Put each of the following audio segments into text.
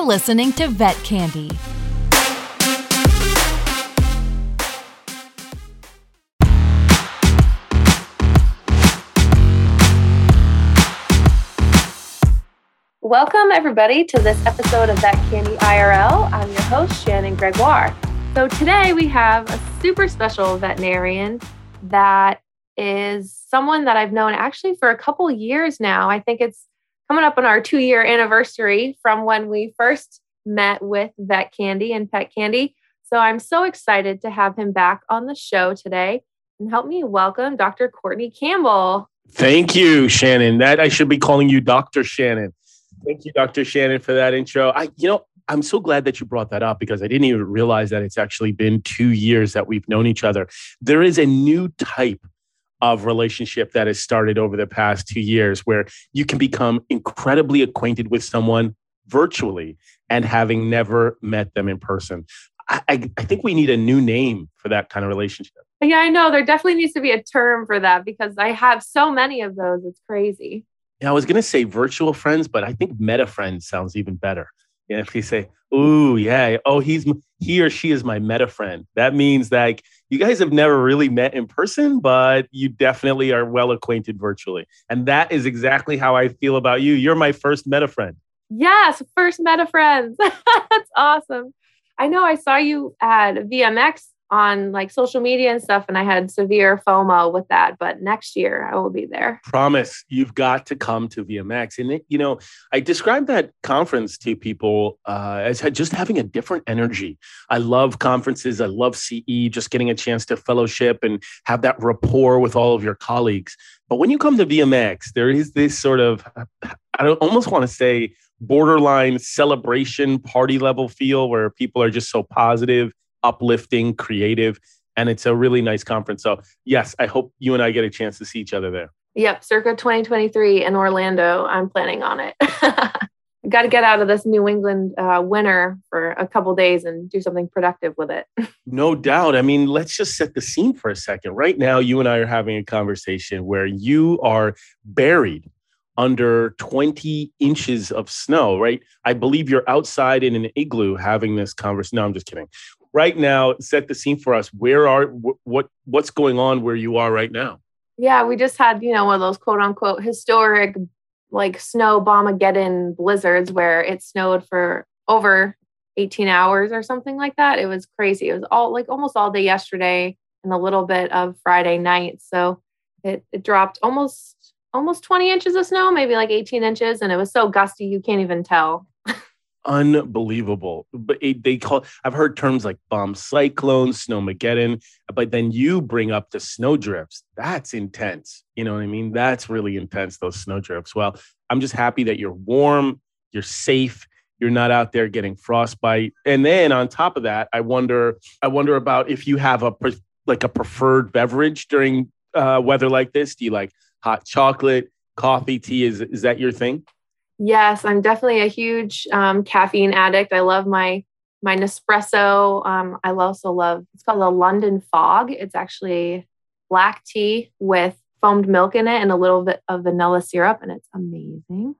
You're listening to Vet Candy. Welcome, everybody, to this episode of Vet Candy IRL. I'm your host, Shannon Gregoire. So, today we have a super special veterinarian that is someone that I've known actually for a couple years now. I think it's coming up on our two year anniversary from when we first met with Vet Candy and Pet Candy. So, I'm so excited to have him back on the show today and help me welcome Dr. Courtney Campbell. Thank you, Shannon. That I should be calling you Dr. Shannon. Thank you, Dr. Shannon, for that intro. I, you know, I'm so glad that you brought that up because I didn't even realize that it's actually been two years that we've known each other. There is a new type of relationship that has started over the past two years where you can become incredibly acquainted with someone virtually and having never met them in person. I, I, think we need a new name for that kind of relationship. Yeah, I know. There definitely needs to be a term for that because I have so many of those. It's crazy. Yeah, I was gonna say virtual friends, but I think meta friends sounds even better. Yeah, if you say, "Ooh, yeah, oh, he's he or she is my meta friend," that means that you guys have never really met in person, but you definitely are well acquainted virtually, and that is exactly how I feel about you. You're my first meta friend. Yes, first meta friends. That's awesome. I know I saw you at VMX on like social media and stuff and i had severe fomo with that but next year i will be there. Promise you've got to come to vmx and it, you know i described that conference to people uh, as just having a different energy. I love conferences i love ce just getting a chance to fellowship and have that rapport with all of your colleagues. But when you come to vmx there is this sort of i almost want to say borderline celebration party level feel where people are just so positive uplifting, creative, and it's a really nice conference. So, yes, I hope you and I get a chance to see each other there. Yep, circa 2023 in Orlando. I'm planning on it. Got to get out of this New England uh, winter for a couple days and do something productive with it. no doubt. I mean, let's just set the scene for a second. Right now, you and I are having a conversation where you are buried under 20 inches of snow, right? I believe you're outside in an igloo having this conversation. No, I'm just kidding right now set the scene for us. Where are what what's going on where you are right now? Yeah we just had you know one of those quote unquote historic like snow bombageddon blizzards where it snowed for over 18 hours or something like that. It was crazy. It was all like almost all day yesterday and a little bit of friday night. So it, it dropped almost almost 20 inches of snow maybe like 18 inches and it was so gusty you can't even tell unbelievable. But it, they call I've heard terms like bomb cyclone, snowmageddon, but then you bring up the snow drifts. That's intense. You know what I mean? That's really intense. Those snow drifts. Well, I'm just happy that you're warm, you're safe, you're not out there getting frostbite. And then on top of that, I wonder I wonder about if you have a like a preferred beverage during uh, weather like this. Do you like hot chocolate, coffee, tea? Is is that your thing? Yes, I'm definitely a huge um, caffeine addict. I love my my Nespresso. Um, I also love it's called the London Fog. It's actually black tea with foamed milk in it and a little bit of vanilla syrup, and it's amazing.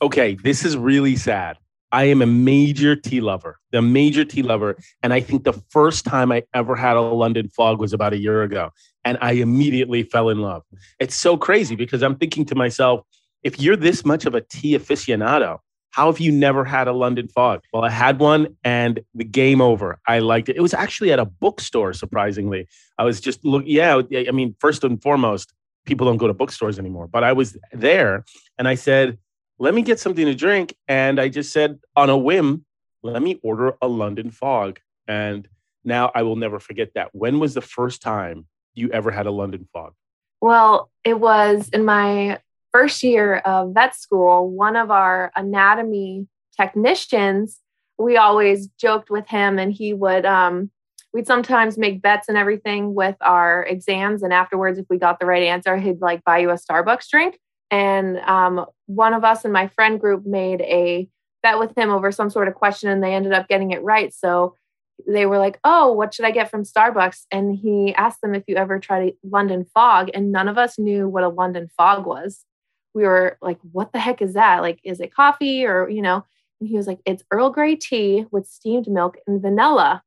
Okay, this is really sad. I am a major tea lover, the major tea lover. And I think the first time I ever had a London fog was about a year ago. And I immediately fell in love. It's so crazy because I'm thinking to myself, if you're this much of a tea aficionado, how have you never had a London fog? Well, I had one and the game over. I liked it. It was actually at a bookstore, surprisingly. I was just look, yeah, I mean, first and foremost, people don't go to bookstores anymore, but I was there and I said, let me get something to drink. And I just said on a whim, let me order a London fog. And now I will never forget that. When was the first time you ever had a London fog? Well, it was in my first year of vet school, one of our anatomy technicians, we always joked with him and he would, um, we'd sometimes make bets and everything with our exams. And afterwards, if we got the right answer, he'd like buy you a Starbucks drink. And um, one of us in my friend group made a bet with him over some sort of question and they ended up getting it right. So they were like, Oh, what should I get from Starbucks? And he asked them if you ever tried London fog. And none of us knew what a London fog was we were like, what the heck is that? Like, is it coffee or, you know? And he was like, It's Earl Grey tea with steamed milk and vanilla.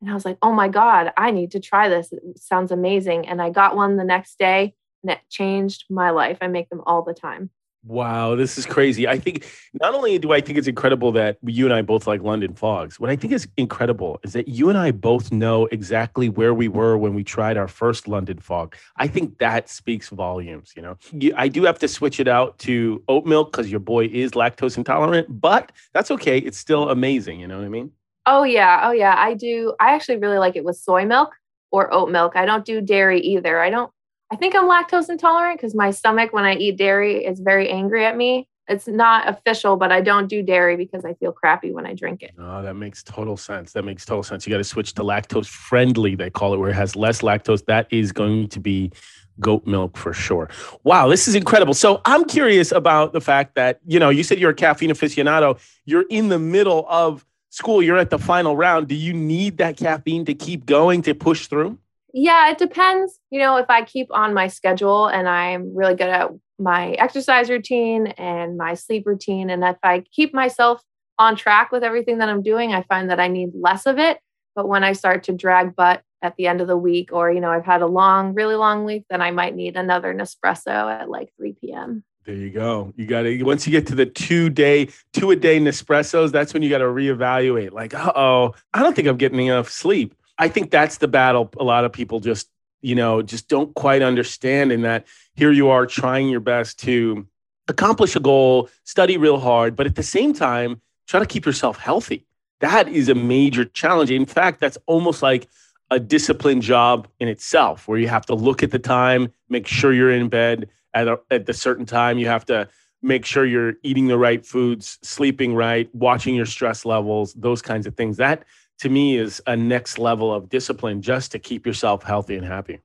And I was like, Oh my God, I need to try this. It sounds amazing. And I got one the next day and it changed my life. I make them all the time. Wow, this is crazy. I think not only do I think it's incredible that you and I both like London fogs, what I think is incredible is that you and I both know exactly where we were when we tried our first London fog. I think that speaks volumes, you know. I do have to switch it out to oat milk because your boy is lactose intolerant, but that's okay. It's still amazing, you know what I mean? Oh, yeah. Oh, yeah. I do. I actually really like it with soy milk or oat milk. I don't do dairy either. I don't I think I'm lactose intolerant because my stomach, when I eat dairy, is very angry at me. It's not official, but I don't do dairy because I feel crappy when I drink it. Oh, that makes total sense. That makes total sense. You got to switch to lactose friendly, they call it, where it has less lactose. That is going to be goat milk for sure. Wow, this is incredible. So I'm curious about the fact that, you know, you said you're a caffeine aficionado. You're in the middle of school, you're at the final round. Do you need that caffeine to keep going to push through? Yeah, it depends. You know, if I keep on my schedule and I'm really good at my exercise routine and my sleep routine, and if I keep myself on track with everything that I'm doing, I find that I need less of it. But when I start to drag butt at the end of the week, or, you know, I've had a long, really long week, then I might need another Nespresso at like 3 p.m. There you go. You got to, once you get to the two day, two a day Nespressos, that's when you got to reevaluate. Like, oh, I don't think I'm getting enough sleep. I think that's the battle a lot of people just, you know, just don't quite understand in that here you are trying your best to accomplish a goal, study real hard, but at the same time, try to keep yourself healthy. That is a major challenge. In fact, that's almost like a disciplined job in itself where you have to look at the time, make sure you're in bed at a, at the certain time. You have to make sure you're eating the right foods, sleeping right, watching your stress levels, those kinds of things. That to me is a next level of discipline just to keep yourself healthy and happy.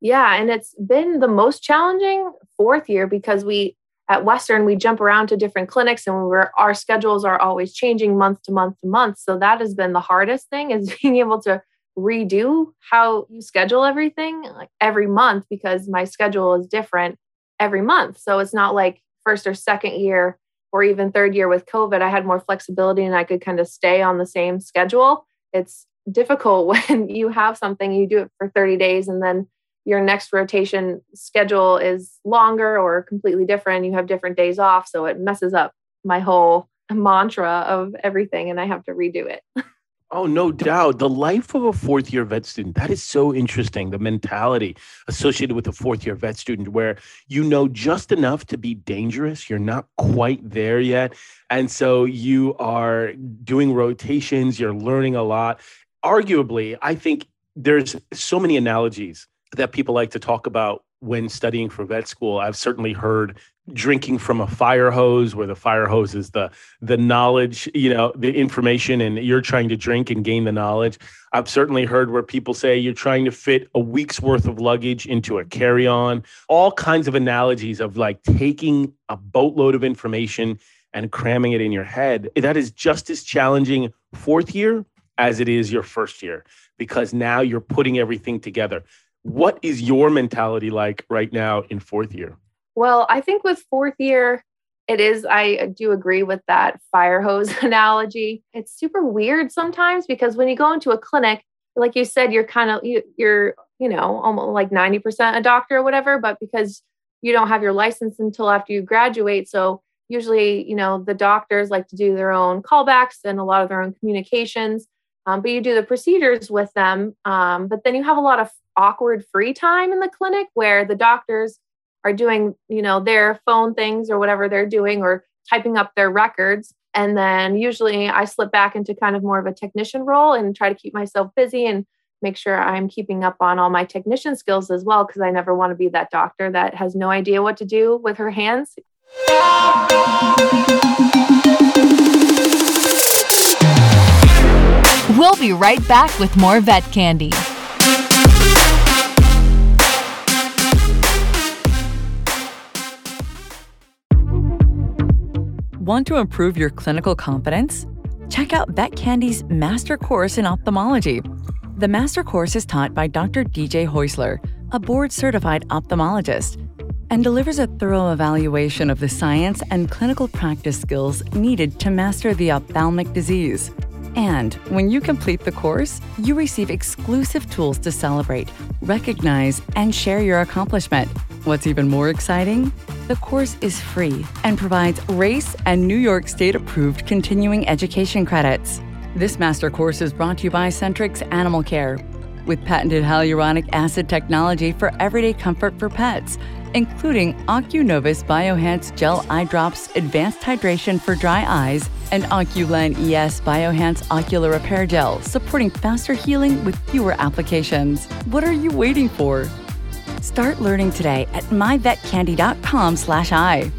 Yeah, and it's been the most challenging fourth year because we at Western we jump around to different clinics and we're our schedules are always changing month to month to month. So that has been the hardest thing is being able to redo how you schedule everything like every month because my schedule is different every month. So it's not like first or second year or even third year with COVID, I had more flexibility and I could kind of stay on the same schedule it's difficult when you have something you do it for 30 days and then your next rotation schedule is longer or completely different you have different days off. So it messes up my whole mantra of everything and i have to redo it Oh, no doubt. The life of a fourth year vet student, that is so interesting. The mentality associated with a fourth year vet student, where you know just enough to be dangerous. You're not quite there yet. And so you are doing rotations, you're learning a lot. Arguably, I think there's so many analogies that people like to talk about when studying for vet school. I've certainly heard drinking from a fire hose where the fire hose is the the knowledge you know the information and you're trying to drink and gain the knowledge. I've certainly heard where people say you're trying to fit a week's worth of luggage into a carry-on. All kinds of analogies of like taking a boatload of information and cramming it in your head. That is just as challenging fourth year as it is your first year because now you're putting everything together. What is your mentality like right now in fourth year well, I think with fourth year, it is, I do agree with that fire hose analogy. It's super weird sometimes because when you go into a clinic, like you said, you're kind of, you, you're, you know, almost like 90% a doctor or whatever, but because you don't have your license until after you graduate. So usually, you know, the doctors like to do their own callbacks and a lot of their own communications. Um, but you do the procedures with them. Um, but then you have a lot of awkward free time in the clinic where the doctors are doing, you know, their phone things or whatever they're doing or typing up their records. And then usually I slip back into kind of more of a technician role and try to keep myself busy and make sure I'm keeping up on all my technician skills as well, because I never want to be that doctor that has no idea what to do with her hands. We'll be right back with more vet candy. Want to improve your clinical confidence? Check out Vet Candy's Master Course in Ophthalmology. The Master Course is taught by Dr. DJ Haeussler, a board certified ophthalmologist. and delivers a thorough evaluation of the science and clinical practice skills needed to master the ophthalmic disease. And when you complete the course, you receive exclusive tools to celebrate, recognize, and share your accomplishment. What's even more exciting? The course is free and provides RACE and New York State approved continuing education credits. This master course is brought to you by Sentrx Animal Care, with patented hyaluronic acid technology for everyday comfort for pets, including OcuNovus BioHance Gel Eye Drops Advanced Hydration for Dry Eyes and OcuLen ES BioHance Ocular Repair Gel, supporting faster healing with fewer applications. What are you waiting for? Start learning today at myvetcandy.com slash I.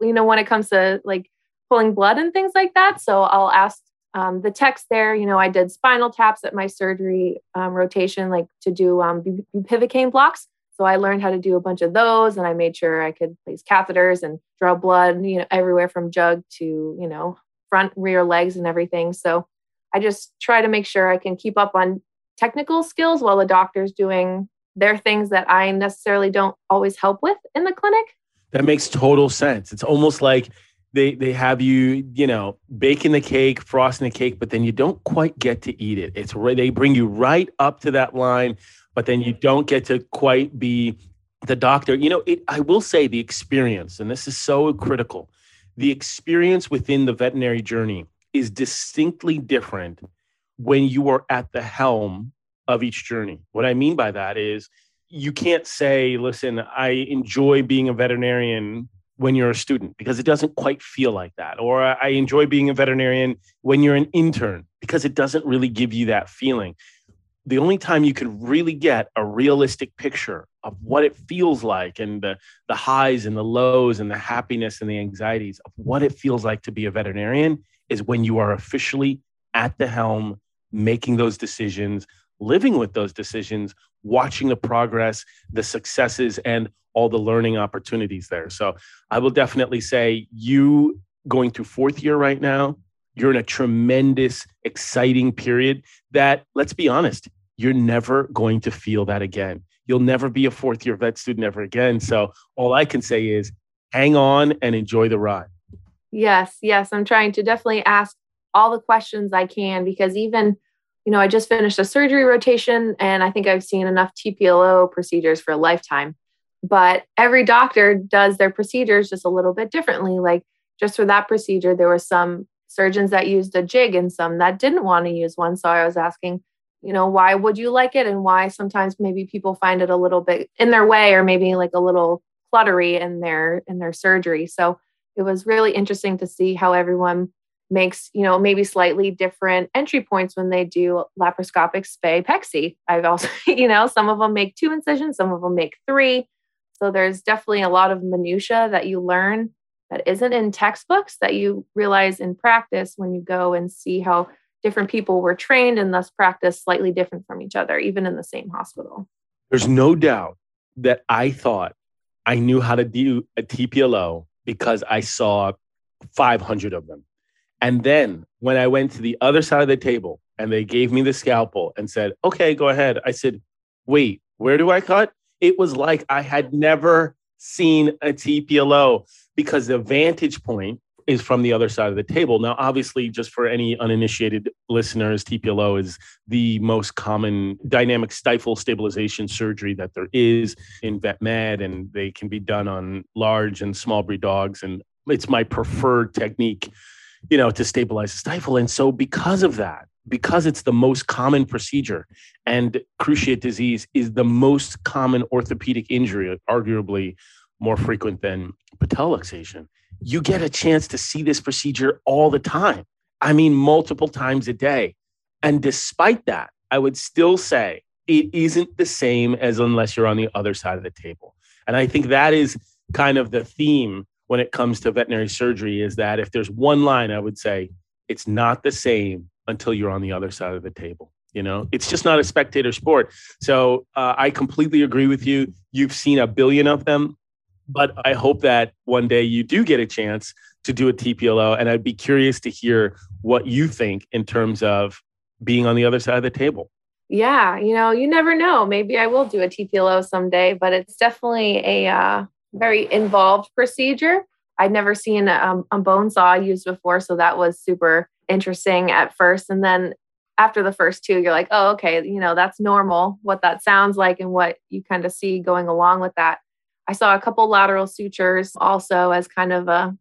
You know, when it comes to like pulling blood and things like that, so I'll ask um, the techs there. You know, I did spinal taps at my surgery um, rotation, like to do um, bupivacaine blocks. So I learned how to do a bunch of those, and I made sure I could place catheters and draw blood, you know, everywhere from jug to you know front, rear legs, and everything. So I just try to make sure I can keep up on technical skills while the doctor's doing their things that I necessarily don't always help with in the clinic. That makes total sense. It's almost like they they have you, you know, baking the cake, frosting the cake, but then you don't quite get to eat it. It's they bring you right up to that line but then you don't get to quite be the doctor. You know, it, I will say the experience, and this is so critical the experience within the veterinary journey is distinctly different when you are at the helm of each journey. What I mean by that is you can't say, listen, I enjoy being a veterinarian when you're a student because it doesn't quite feel like that. Or I enjoy being a veterinarian when you're an intern because it doesn't really give you that feeling the only time you can really get a realistic picture of what it feels like and the, the highs and the lows and the happiness and the anxieties of what it feels like to be a veterinarian is when you are officially at the helm making those decisions living with those decisions watching the progress the successes and all the learning opportunities there so i will definitely say you going through fourth year right now you're in a tremendous, exciting period that, let's be honest, you're never going to feel that again. You'll never be a fourth year vet student ever again. So all I can say is hang on and enjoy the ride. Yes, yes. I'm trying to definitely ask all the questions I can because even, you know, I just finished a surgery rotation and I think I've seen enough TPLO procedures for a lifetime. But every doctor does their procedures just a little bit differently. Like just for that procedure, there were some surgeons that used a jig and some that didn't want to use one. So I was asking, you know, why would you like it? And why sometimes maybe people find it a little bit in their way or maybe like a little cluttery in their in their surgery. So it was really interesting to see how everyone makes, you know, maybe slightly different entry points when they do laparoscopic spay pexy. I've also, you know, some of them make two incisions, some of them make three. So there's definitely a lot of minutia that you learn that isn't in textbooks that you realize in practice when you go and see how different people were trained and thus practice slightly different from each other, even in the same hospital. There's no doubt that I thought I knew how to do a TPLO because I saw 500 of them. And then when I went to the other side of the table and they gave me the scalpel and said, okay, go ahead, I said, wait, where do I cut? It was like I had never seen a TPLO because the vantage point is from the other side of the table. Now, obviously, just for any uninitiated listeners, TPLO is the most common dynamic stifle stabilization surgery that there is in vet med, and they can be done on large and small breed dogs. And it's my preferred technique, you know, to stabilize the stifle. And so, because of that, because it's the most common procedure and cruciate disease is the most common orthopedic injury, arguably more frequent than patella luxation, you get a chance to see this procedure all the time. I mean, multiple times a day. And despite that, I would still say it isn't the same as unless you're on the other side of the table. And I think that is kind of the theme when it comes to veterinary surgery is that if there's one line, I would say it's not the same until you're on the other side of the table. You know, it's just not a spectator sport. So uh, I completely agree with you. You've seen a billion of them. But I hope that one day you do get a chance to do a TPLO. And I'd be curious to hear what you think in terms of being on the other side of the table. Yeah, you know, you never know. Maybe I will do a TPLO someday, but it's definitely a uh, very involved procedure. I'd never seen a, a bone saw used before, so that was super interesting at first. And then after the first two, you're like, oh, okay, you know, that's normal, what that sounds like and what you kind of see going along with that. I saw a couple lateral sutures also as kind of a,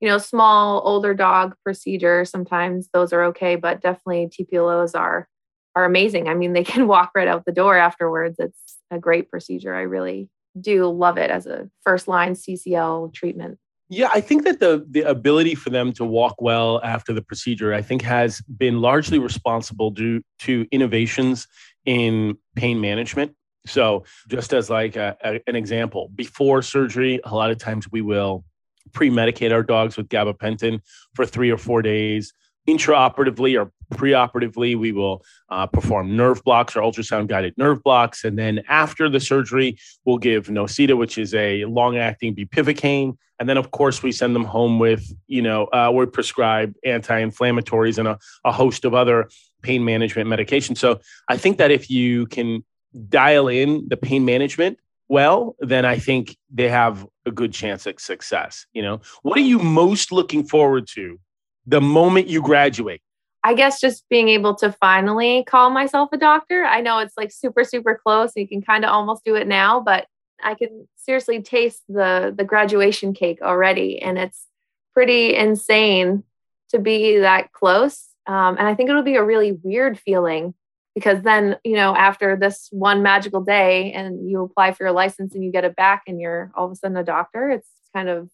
you know, small older dog procedure. Sometimes those are okay, but definitely TPLOs are are amazing. I mean, they can walk right out the door afterwards. It's a great procedure. I really do love it as a first line CCL treatment. Yeah, I think that the the ability for them to walk well after the procedure, I think, has been largely responsible due to innovations in pain management. So, just as like a, a, an example, before surgery, a lot of times we will pre-medicate our dogs with gabapentin for three or four days intraoperatively or preoperatively, we will uh, perform nerve blocks or ultrasound guided nerve blocks. And then after the surgery, we'll give Nocita, which is a long acting bupivacaine. And then, of course, we send them home with, you know, uh, we prescribe anti inflammatories and a, a host of other pain management medications. So I think that if you can dial in the pain management well, then I think they have a good chance at success. You know, what are you most looking forward to the moment you graduate? I guess just being able to finally call myself a doctor. I know it's like super, super close. You can kind of almost do it now, but I can seriously taste the the graduation cake already, and it's pretty insane to be that close. Um, and I think it'll be a really weird feeling because then you know after this one magical day, and you apply for your license and you get it back, and you're all of a sudden a doctor. It's kind of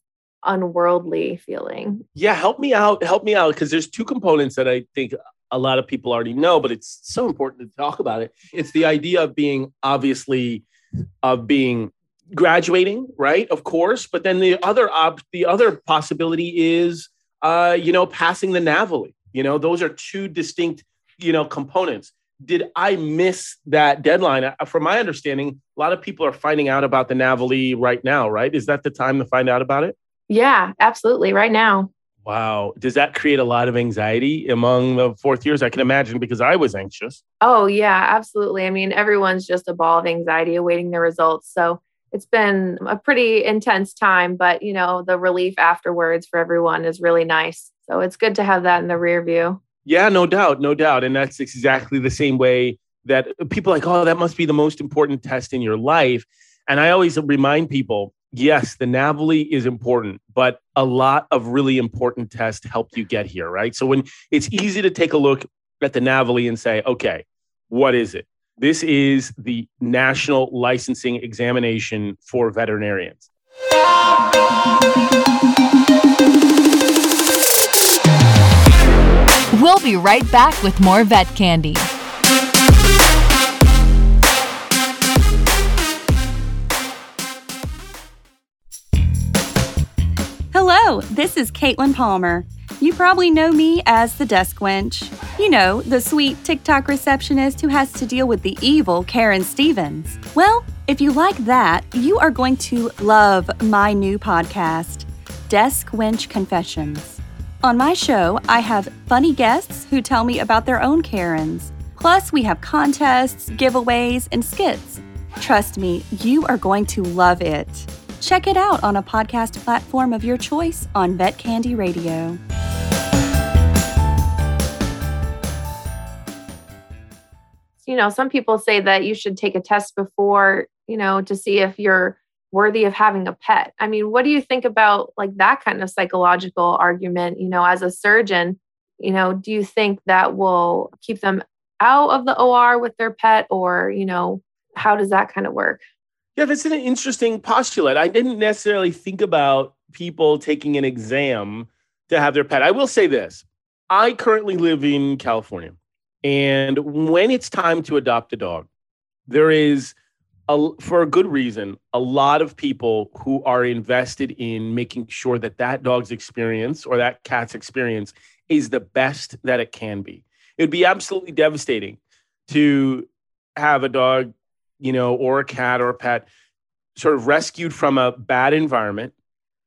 unworldly feeling. Yeah, help me out. Help me out because there's two components that I think a lot of people already know, but it's so important to talk about it. It's the idea of being obviously of being graduating, right? Of course, but then the other op- the other possibility is uh, you know, passing the NAVLE. You know, those are two distinct, you know, components. Did I miss that deadline? Uh, from my understanding, a lot of people are finding out about the NAVLE right now, right? Is that the time to find out about it? Yeah, absolutely. Right now. Wow. Does that create a lot of anxiety among the fourth years? I can imagine because I was anxious. Oh, yeah, absolutely. I mean, everyone's just a ball of anxiety awaiting the results. So it's been a pretty intense time, but you know, the relief afterwards for everyone is really nice. So it's good to have that in the rear view. Yeah, no doubt, no doubt. And that's exactly the same way that people like, oh, that must be the most important test in your life. And I always remind people yes, the NAVLE is important, but a lot of really important tests helped you get here, right? So when it's easy to take a look at the NAVLE and say, okay, what is it? This is the national licensing examination for veterinarians. We'll be right back with more vet candy. Hello, this is Caitlin Palmer. You probably know me as the desk wench. You know, the sweet TikTok receptionist who has to deal with the evil Karen Stevens. Well, if you like that, you are going to love my new podcast, Desk Wench Confessions. On my show, I have funny guests who tell me about their own Karens. Plus, we have contests, giveaways, and skits. Trust me, you are going to love it. Check it out on a podcast platform of your choice on Vet Candy Radio. You know, some people say that you should take a test before, you know, to see if you're worthy of having a pet. I mean, what do you think about like that kind of psychological argument, you know, as a surgeon, you know, do you think that will keep them out of the OR with their pet or, you know, how does that kind of work? Yeah, that's an interesting postulate. I didn't necessarily think about people taking an exam to have their pet. I will say this I currently live in California. And when it's time to adopt a dog, there is, a, for a good reason, a lot of people who are invested in making sure that that dog's experience or that cat's experience is the best that it can be. It would be absolutely devastating to have a dog you know, or a cat or a pet, sort of rescued from a bad environment.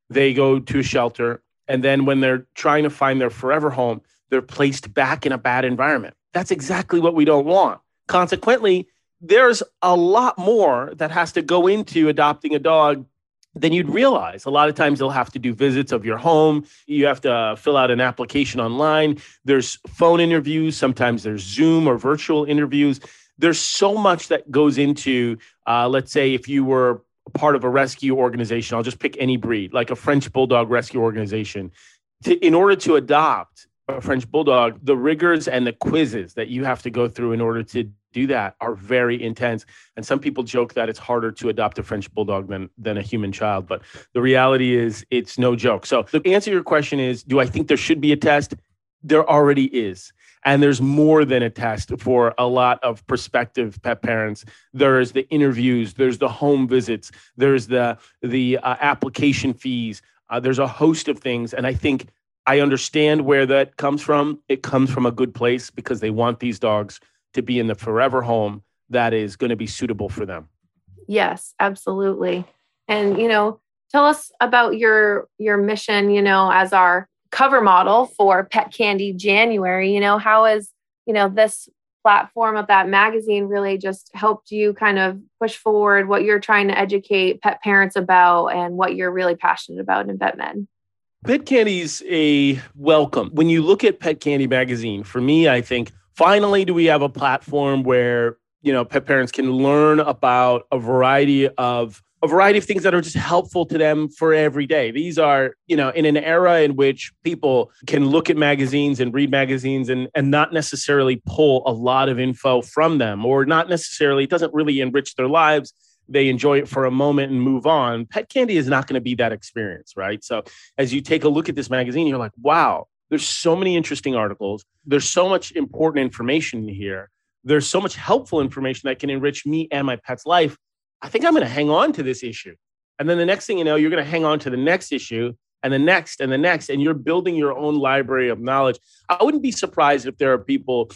They go to a shelter. And then when they're trying to find their forever home, they're placed back in a bad environment. That's exactly what we don't want. consequently, there's a lot more that has to go into adopting a dog than you'd realize. A lot of times they'll have to do visits of your home. You have to fill out an application online. There's phone interviews. Sometimes there's Zoom or virtual interviews. There's so much that goes into, uh, let's say, if you were part of a rescue organization, I'll just pick any breed, like a French Bulldog rescue organization. To, in order to adopt a French Bulldog, the rigors and the quizzes that you have to go through in order to do that are very intense. And some people joke that it's harder to adopt a French bulldog than than a human child, but the reality is it's no joke. So the answer to your question is, do I think there should be a test? There already is. And there's more than a test for a lot of prospective pet parents. There's the interviews, there's the home visits, there's the the uh, application fees. Uh, there's a host of things, and I think I understand where that comes from. It comes from a good place because they want these dogs to be in the forever home that is going to be suitable for them. Yes, absolutely. And you know, tell us about your your mission, you know, as our cover model for Pet Candy January, you know, how has, you know, this platform of that magazine really just helped you kind of push forward what you're trying to educate pet parents about and what you're really passionate about in VetMed? Pet Candy's a welcome. When you look at Pet Candy magazine, for me, I think finally do we have a platform where you know pet parents can learn about a variety of a variety of things that are just helpful to them for every day. These are, you know, in an era in which people can look at magazines and read magazines and, and not necessarily pull a lot of info from them, or not necessarily, it doesn't really enrich their lives. They enjoy it for a moment and move on. Pet candy is not going to be that experience, right? So as you take a look at this magazine, you're like, wow, there's so many interesting articles. There's so much important information here. There's so much helpful information that can enrich me and my pet's life. I think I'm going to hang on to this issue. And then the next thing you know, you're going to hang on to the next issue and the next and the next, and you're building your own library of knowledge. I wouldn't be surprised if there are people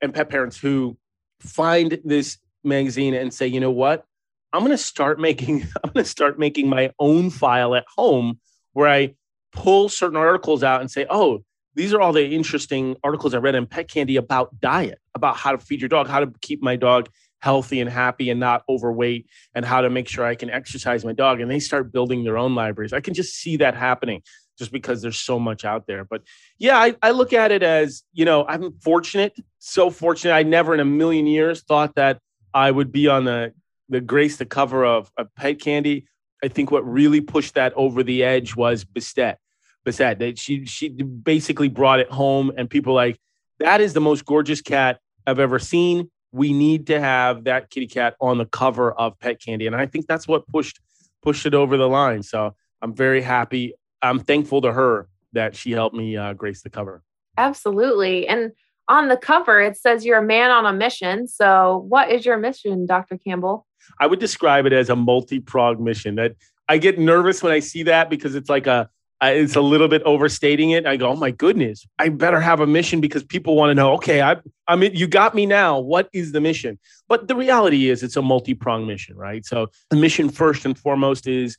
and pet parents who find this magazine and say, you know what? I'm going to start making I'm going to start making my own file at home where I pull certain articles out and say, oh, these are all the interesting articles I read in Pet Candy about diet, about how to feed your dog, how to keep my dog healthy and happy and not overweight, and how to make sure I can exercise my dog. And they start building their own libraries. I can just see that happening just because there's so much out there. But yeah, I, I look at it as, you know, I'm fortunate, so fortunate. I never in a million years thought that I would be on the, the grace the cover of, of Pet Candy. I think what really pushed that over the edge was Bastet Basset. That she she basically brought it home, and people like that is the most gorgeous cat I've ever seen. We need to have that kitty cat on the cover of Pet Candy, and I think that's what pushed pushed it over the line. So I'm very happy. I'm thankful to her that she helped me uh, grace the cover. Absolutely, and on the cover it says you're a man on a mission. So what is your mission, Dr. Campbell? I would describe it as a multi-pronged mission. That I get nervous when I see that because it's like a I, it's a little bit overstating it. I go, oh my goodness, I better have a mission because people want to know. Okay, I, I mean, you got me now. What is the mission? But the reality is, it's a multi-pronged mission, right? So the mission first and foremost is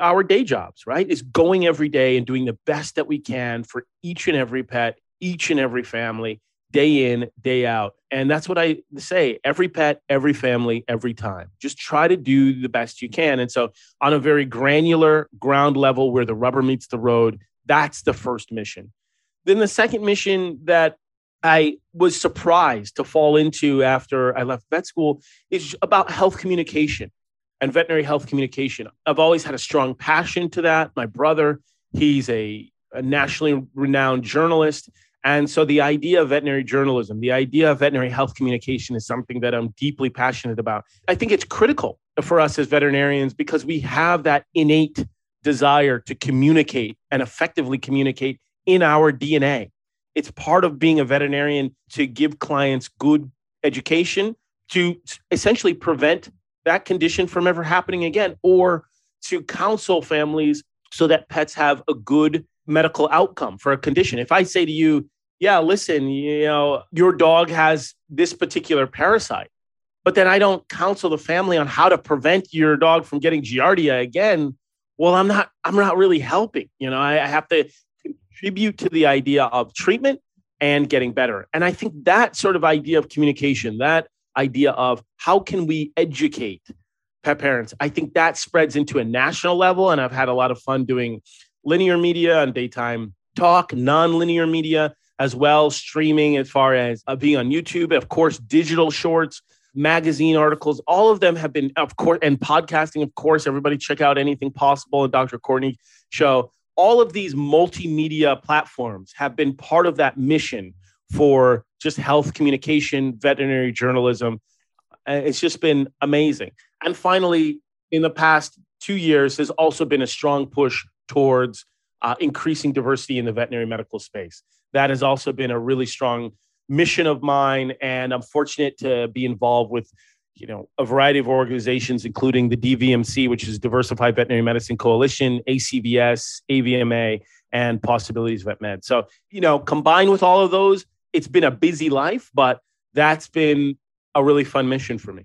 our day jobs, right? Is going every day and doing the best that we can for each and every pet, each and every family, day in, day out. And that's what I say every pet, every family, every time. Just try to do the best you can. And so, on a very granular ground level where the rubber meets the road, that's the first mission. Then the second mission that I was surprised to fall into after I left vet school is about health communication and veterinary health communication. I've always had a strong passion to that. My brother, he's a, a nationally renowned journalist and so the idea of veterinary journalism, the idea of veterinary health communication is something that I'm deeply passionate about. I think it's critical for us as veterinarians because we have that innate desire to communicate and effectively communicate in our DNA. It's part of being a veterinarian to give clients good education to essentially prevent that condition from ever happening again or to counsel families so that pets have a good medical outcome for a condition. If I say to you, yeah, listen, you know, your dog has this particular parasite, but then I don't counsel the family on how to prevent your dog from getting Giardia again. Well, I'm not, I'm not really helping. You know, I, I have to contribute to the idea of treatment and getting better. And I think that sort of idea of communication, that idea of how can we educate pet parents. I think that spreads into a national level, and I've had a lot of fun doing linear media and daytime talk, non-linear media as well, streaming as far as uh, being on YouTube, of course, digital shorts, magazine articles. All of them have been, of course, and podcasting, of course. Everybody check out anything possible and Dr. Courtney show. All of these multimedia platforms have been part of that mission for just health communication, veterinary journalism. It's just been amazing. And finally, in the past two years, has also been a strong push towards uh, increasing diversity in the veterinary medical space. That has also been a really strong mission of mine, and I'm fortunate to be involved with you know a variety of organizations, including the DVMC, which is Diversified Veterinary Medicine Coalition, ACVS, AVMA, and Possibilities Vet Med. So you know, combined with all of those, it's been a busy life, but that's been a really fun mission for me.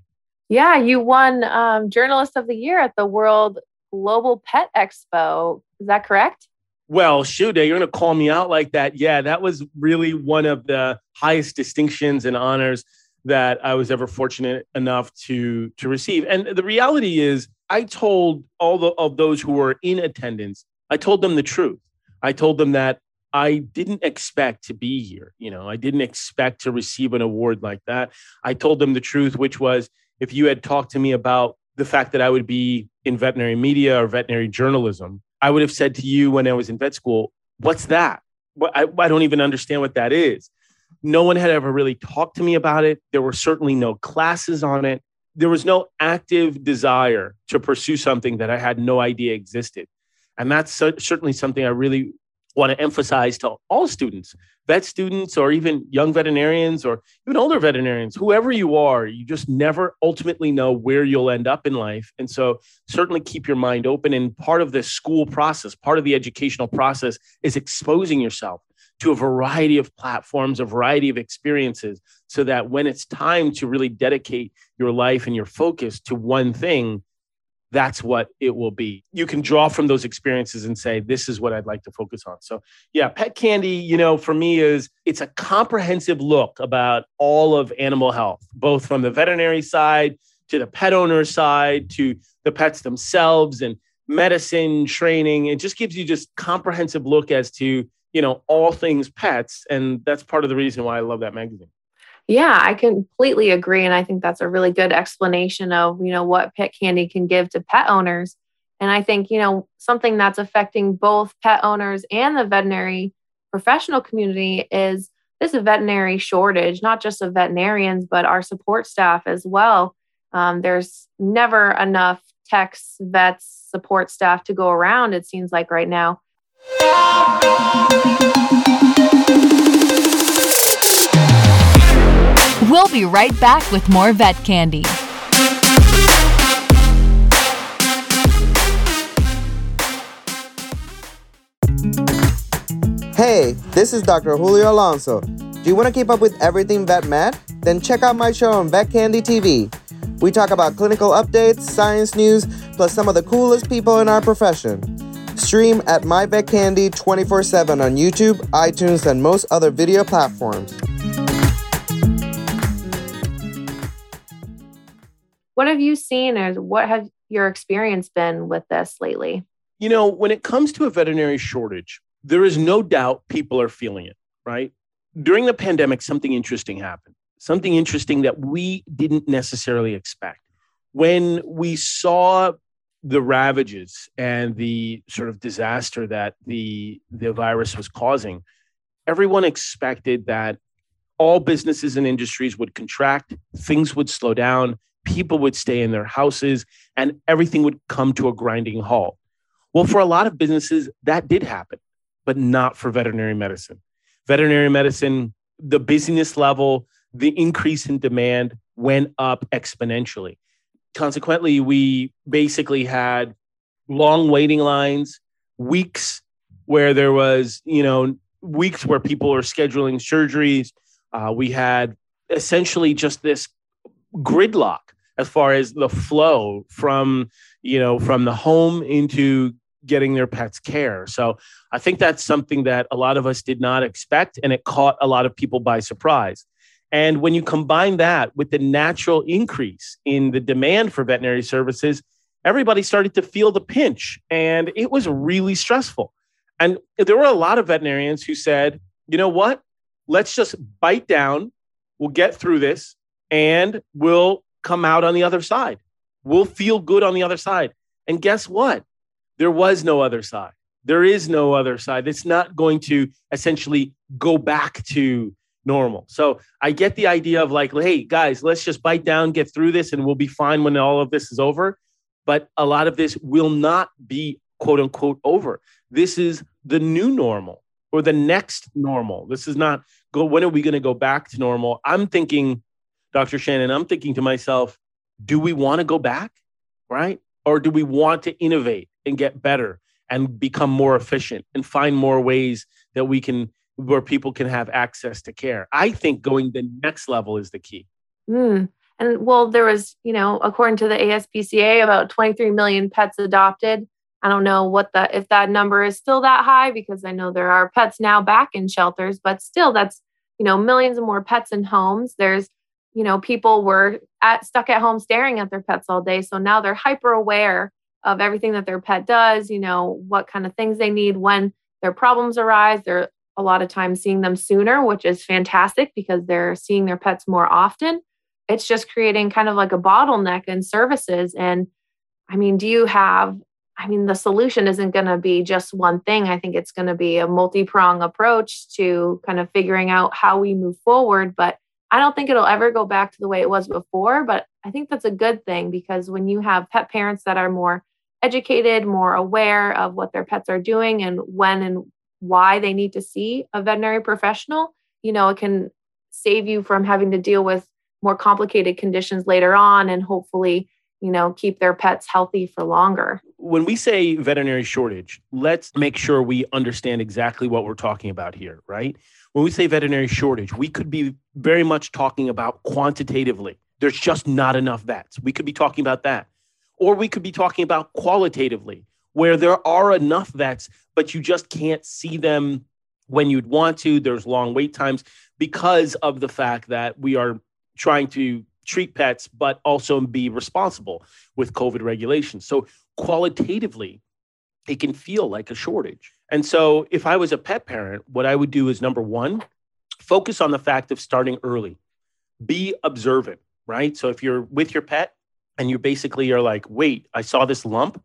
Yeah, you won um, Journalist of the Year at the World Global Pet Expo. Is that correct? Well, shoot, you're going to call me out like that. Yeah, that was really one of the highest distinctions and honors that I was ever fortunate enough to to receive. And the reality is, I told all the, of those who were in attendance, I told them the truth. I told them that I didn't expect to be here. You know, I didn't expect to receive an award like that. I told them the truth, which was if you had talked to me about the fact that I would be in veterinary media or veterinary journalism, I would have said to you when I was in vet school, What's that? I, I don't even understand what that is. No one had ever really talked to me about it. There were certainly no classes on it. There was no active desire to pursue something that I had no idea existed. And that's certainly something I really want to emphasize to all students, vet students, or even young veterinarians, or even older veterinarians, whoever you are, you just never ultimately know where you'll end up in life. And so, certainly keep your mind open. And part of the school process, part of the educational process is exposing yourself to a variety of platforms, a variety of experiences, so that when it's time to really dedicate your life and your focus to one thing, that's what it will be. You can draw from those experiences and say, this is what I'd like to focus on. So, yeah, Pet Candy, you know, for me is it's a comprehensive look about all of animal health, both from the veterinary side to the pet owner side to the pets themselves and medicine training. It just gives you just comprehensive look as to, you know, all things pets. And that's part of the reason why I love that magazine. Yeah, I completely agree. And I think that's a really good explanation of, you know, what pet candy can give to pet owners. And I think, you know, something that's affecting both pet owners and the veterinary professional community is this veterinary shortage, not just of veterinarians, but our support staff as well. Um, there's never enough techs, vets, support staff to go around, it seems like right now. We'll be right back with more vet candy. Hey, this is Dr. Julio Alonso. Do you want to keep up with everything Vet Med? Then check out my show on Vet Candy TV. We talk about clinical updates, science news, plus some of the coolest people in our profession. Stream at My Vet Candy 24 7 on YouTube, iTunes, and most other video platforms. What have you seen or what have your experience been with this lately? You know, when it comes to a veterinary shortage, there is no doubt people are feeling it, right? During the pandemic, something interesting happened, something interesting that we didn't necessarily expect. When we saw the ravages and the sort of disaster that the, the virus was causing, everyone expected that all businesses and industries would contract, things would slow down, people would stay in their houses and everything would come to a grinding halt. Well, for a lot of businesses, that did happen, but not for veterinary medicine. Veterinary medicine, the busyness level, the increase in demand went up exponentially. Consequently, we basically had long waiting lines, weeks where there was, you know, weeks where people are scheduling surgeries. Uh, we had essentially just this gridlock as far as the flow from you know from the home into getting their pets care so i think that's something that a lot of us did not expect and it caught a lot of people by surprise And when you combine that with the natural increase in the demand for veterinary services, everybody started to feel the pinch and it was really stressful. And there were a lot of veterinarians who said, you know what? Let's just bite down. We'll get through this and we'll come out on the other side. We'll feel good on the other side. And guess what? There was no other side. There is no other side. It's not going to essentially go back to normal. So I get the idea of like, hey, guys, let's just bite down, get through this, and we'll be fine when all of this is over. But a lot of this will not be quote unquote over. This is the new normal or the next normal. This is not go. When are we going to go back to normal? I'm thinking, Dr. Shannon, I'm thinking to myself, do we want to go back? Right. Or do we want to innovate and get better and become more efficient and find more ways that we can where people can have access to care. I think going the next level is the key. Mm. And well, there was, you know, according to the ASPCA, about 23 million pets adopted. I don't know what the if that number is still that high because I know there are pets now back in shelters, but still that's, you know, millions of more pets in homes. There's, you know, people were at stuck at home staring at their pets all day. So now they're hyper aware of everything that their pet does, you know, what kind of things they need when their problems arise. They're a lot of times seeing them sooner, which is fantastic because they're seeing their pets more often. It's just creating kind of like a bottleneck in services. And I mean, do you have, I mean, the solution isn't going to be just one thing. I think it's going to be a multi prong approach to kind of figuring out how we move forward. But I don't think it'll ever go back to the way it was before. But I think that's a good thing because when you have pet parents that are more educated, more aware of what their pets are doing and when and why they need to see a veterinary professional, you know, it can save you from having to deal with more complicated conditions later on and hopefully, you know, keep their pets healthy for longer. When we say veterinary shortage, let's make sure we understand exactly what we're talking about here, right? When we say veterinary shortage, we could be very much talking about quantitatively. There's just not enough vets. We could be talking about that. Or we could be talking about qualitatively where there are enough vets, but you just can't see them when you'd want to. There's long wait times because of the fact that we are trying to treat pets, but also be responsible with COVID regulations. So, qualitatively, it can feel like a shortage. And so, if I was a pet parent, what I would do is number one, focus on the fact of starting early, be observant, right? So, if you're with your pet and you basically are like, wait, I saw this lump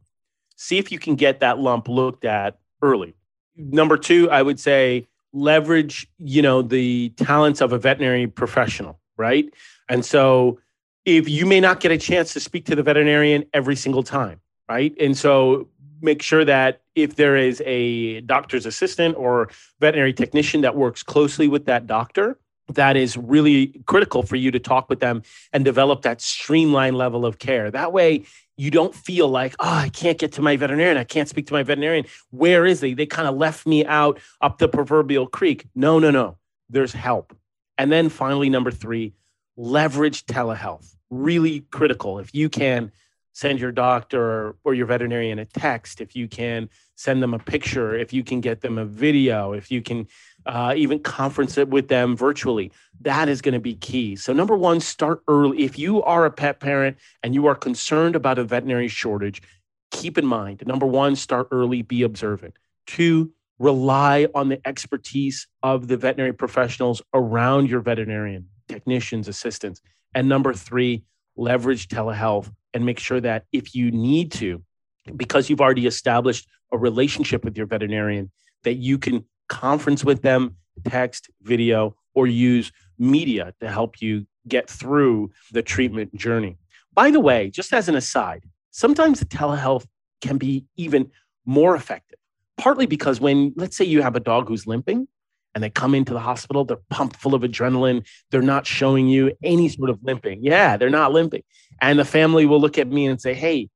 see if you can get that lump looked at early. Number two, I would say leverage, you know, the talents of a veterinary professional, right? And so if you may not get a chance to speak to the veterinarian every single time, right? And so make sure that if there is a doctor's assistant or veterinary technician that works closely with that doctor, that is really critical for you to talk with them and develop that streamlined level of care. That way, you don't feel like, oh, I can't get to my veterinarian. I can't speak to my veterinarian. Where is he? They kind of left me out up the proverbial creek. No, no, no. There's help. And then finally, number three, leverage telehealth. Really critical. If you can send your doctor or your veterinarian a text, if you can send them a picture, if you can get them a video, if you can uh, even conference it with them virtually. That is going to be key. So, number one, start early. If you are a pet parent and you are concerned about a veterinary shortage, keep in mind number one, start early, be observant. Two, rely on the expertise of the veterinary professionals around your veterinarian, technicians, assistants. And number three, leverage telehealth and make sure that if you need to, because you've already established a relationship with your veterinarian, that you can conference with them, text, video, or use media to help you get through the treatment journey. By the way, just as an aside, sometimes the telehealth can be even more effective, partly because when, let's say, you have a dog who's limping and they come into the hospital, they're pumped full of adrenaline, they're not showing you any sort of limping. Yeah, they're not limping. And the family will look at me and say, Hey,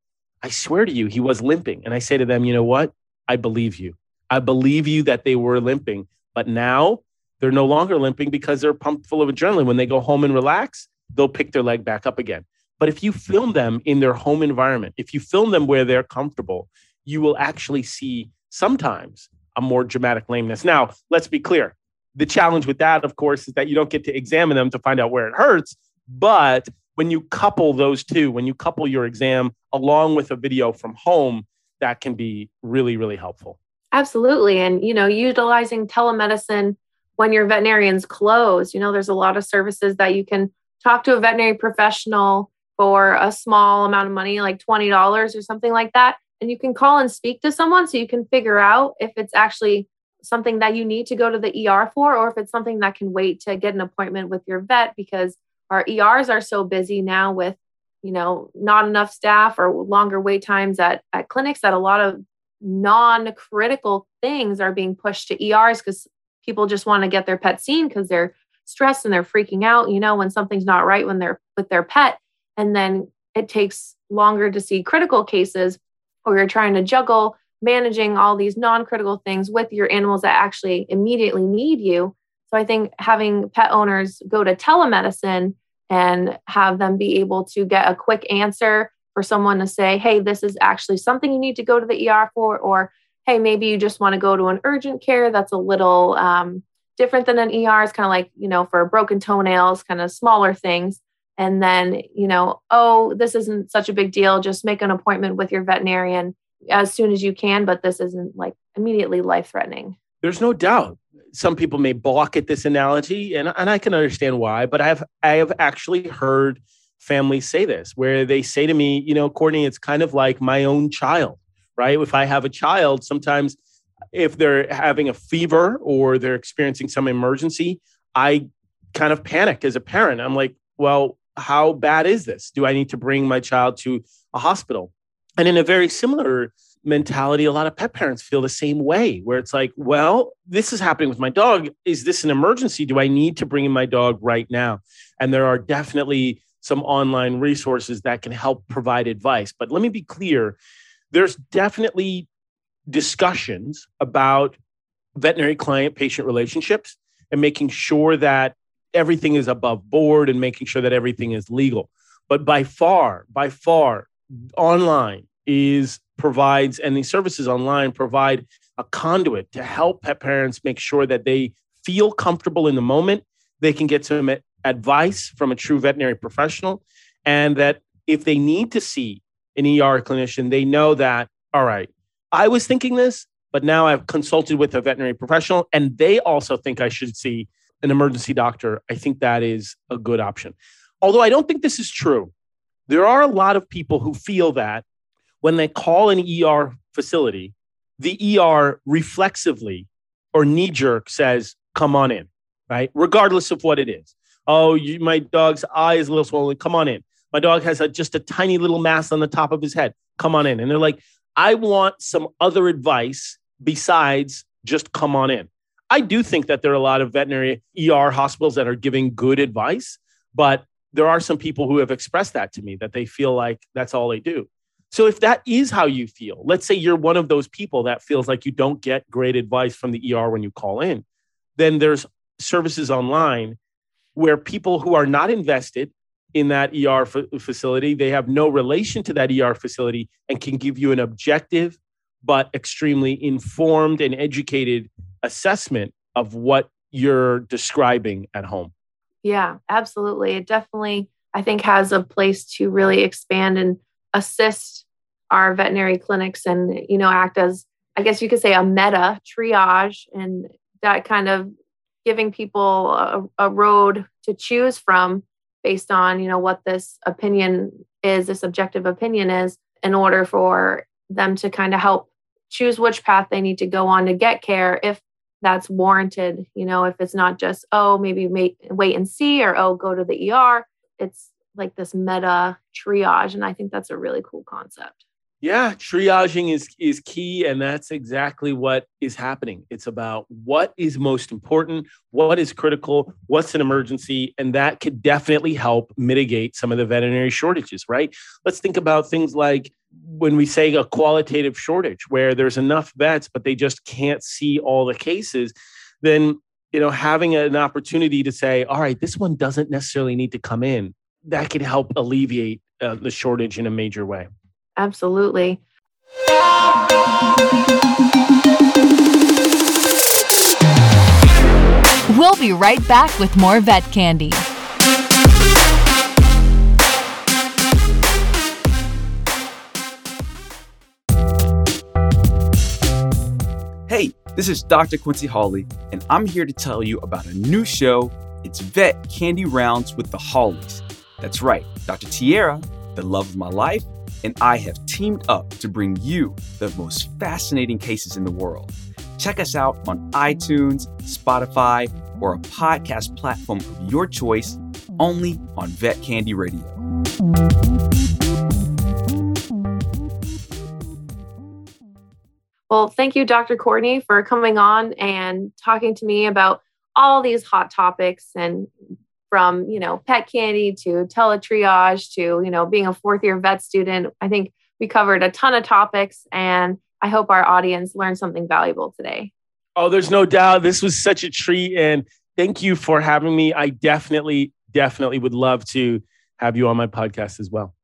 I swear to you, he was limping. And I say to them, You know what? I believe you. I believe you that they were limping, but now they're no longer limping because they're pumped full of adrenaline. When they go home and relax, they'll pick their leg back up again. But if you film them in their home environment, if you film them where they're comfortable, you will actually see sometimes a more dramatic lameness. Now, let's be clear The challenge with that, of course, is that you don't get to examine them to find out where it hurts. But when you couple those two, when you couple your exam along with a video from home, that can be really, really helpful. Absolutely. And, you know, utilizing telemedicine when your veterinarian's closed, you know, there's a lot of services that you can talk to a veterinary professional for a small amount of money, like $20 or something like that. And you can call and speak to someone so you can figure out if it's actually something that you need to go to the ER for or if it's something that can wait to get an appointment with your vet because our ERs are so busy now with, you know, not enough staff or longer wait times at, at clinics that a lot of non-critical things are being pushed to ERs because people just want to get their pet seen because they're stressed and they're freaking out, you know, when something's not right when they're with their pet. And then it takes longer to see critical cases or you're trying to juggle managing all these non-critical things with your animals that actually immediately need you so I think having pet owners go to telemedicine and have them be able to get a quick answer for someone to say, hey, this is actually something you need to go to the ER for, or hey, maybe you just want to go to an urgent care that's a little um, different than an ER. It's kind of like, you know, for broken toenails, kind of smaller things. And then, you know, oh, this isn't such a big deal. Just make an appointment with your veterinarian as soon as you can, but this isn't like immediately life threatening. There's no doubt some people may balk at this analogy, and, and I can understand why, but I've I have actually heard families say this where they say to me, you know, Courtney, it's kind of like my own child, right? If I have a child, sometimes if they're having a fever or they're experiencing some emergency, I kind of panic as a parent. I'm like, well, how bad is this? Do I need to bring my child to a hospital? And in a very similar mentality a lot of pet parents feel the same way where it's like well this is happening with my dog is this an emergency do i need to bring in my dog right now and there are definitely some online resources that can help provide advice but let me be clear there's definitely discussions about veterinary client patient relationships and making sure that everything is above board and making sure that everything is legal. But by far by far online is provides and these services online provide a conduit to help pet parents make sure that they feel comfortable in the moment they can get some advice from a true veterinary professional and that if they need to see an ER clinician they know that all right I was thinking this but now I've consulted with a veterinary professional and they also think I should see an emergency doctor I think that is a good option although I don't think this is true there are a lot of people who feel that when they call an ER facility, the ER reflexively or knee jerk says, come on in, right? Regardless of what it is. Oh, you, my dog's eye is a little swollen. Come on in. My dog has a, just a tiny little mass on the top of his head. Come on in. And they're like, I want some other advice besides just come on in. I do think that there are a lot of veterinary ER hospitals that are giving good advice, but there are some people who have expressed that to me that they feel like that's all they do. So if that is how you feel, let's say you're one of those people that feels like you don't get great advice from the ER when you call in, then there's services online where people who are not invested in that ER f- facility, they have no relation to that ER facility and can give you an objective but extremely informed and educated assessment of what you're describing at home. Yeah, absolutely. It definitely I think has a place to really expand and assist our veterinary clinics and you know act as i guess you could say a meta triage and that kind of giving people a, a road to choose from based on you know what this opinion is this objective opinion is in order for them to kind of help choose which path they need to go on to get care if that's warranted you know if it's not just oh maybe wait and see or oh go to the er it's like this meta triage and i think that's a really cool concept yeah triaging is is key and that's exactly what is happening. It's about what is most important what is critical what's an emergency and that could definitely help mitigate some of the veterinary shortages right? Let's think about things like when we say a qualitative shortage where there's enough vets but they just can't see all the cases then you know having an opportunity to say all right this one doesn't necessarily need to come in. That could help alleviate uh, the shortage in a major way. Absolutely. We'll be right back with more vet candy. Hey, this is Dr. Quincy Hawley, and I'm here to tell you about a new show. It's Vet Candy Rounds with the Hawleys. That's right, Dr. Tierra, the love of my life, and I have teamed up to bring you the most fascinating cases in the world. Check us out on iTunes, Spotify, or a podcast platform of your choice, only on Vet Candy Radio. Well, thank you, Dr. Courtney, for coming on and talking to me about all these hot topics and from, you know, pet candy to teletriage to, you know, being a fourth year vet student. I think we covered a ton of topics and I hope our audience learned something valuable today. Oh, there's no doubt. This was such a treat. And thank you for having me. I definitely, definitely would love to have you on my podcast as well.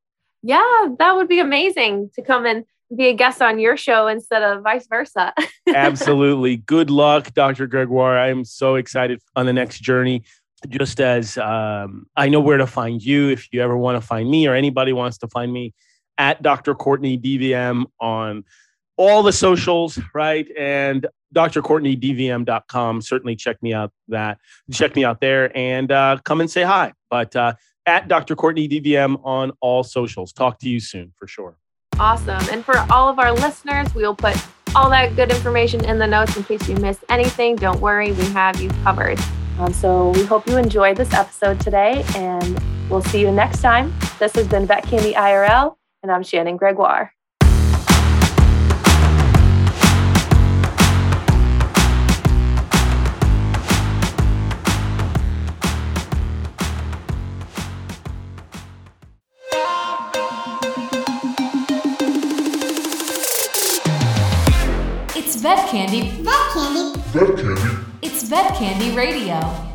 Yeah, that would be amazing to come and be a guest on your show instead of vice versa. Absolutely. Good luck, Dr. Gregoire. I am so excited on the next journey. Just as um, I know where to find you if you ever want to find me or anybody wants to find me at Dr. Courtney DVM on all the socials, right? And drcourtneydvm.com. Certainly check me out that check me out there and uh, come and say hi. But uh, at Dr. Courtney DVM on all socials. Talk to you soon for sure. Awesome. And for all of our listeners, we'll put all that good information in the notes in case you missed anything. Don't worry, we have you covered. Um, so we hope you enjoyed this episode today, and we'll see you next time. This has been Vet Candy IRL, and I'm Shannon Gregoire. It's Vet Candy. Vet candy. Vet Candy. It's Candy Radio.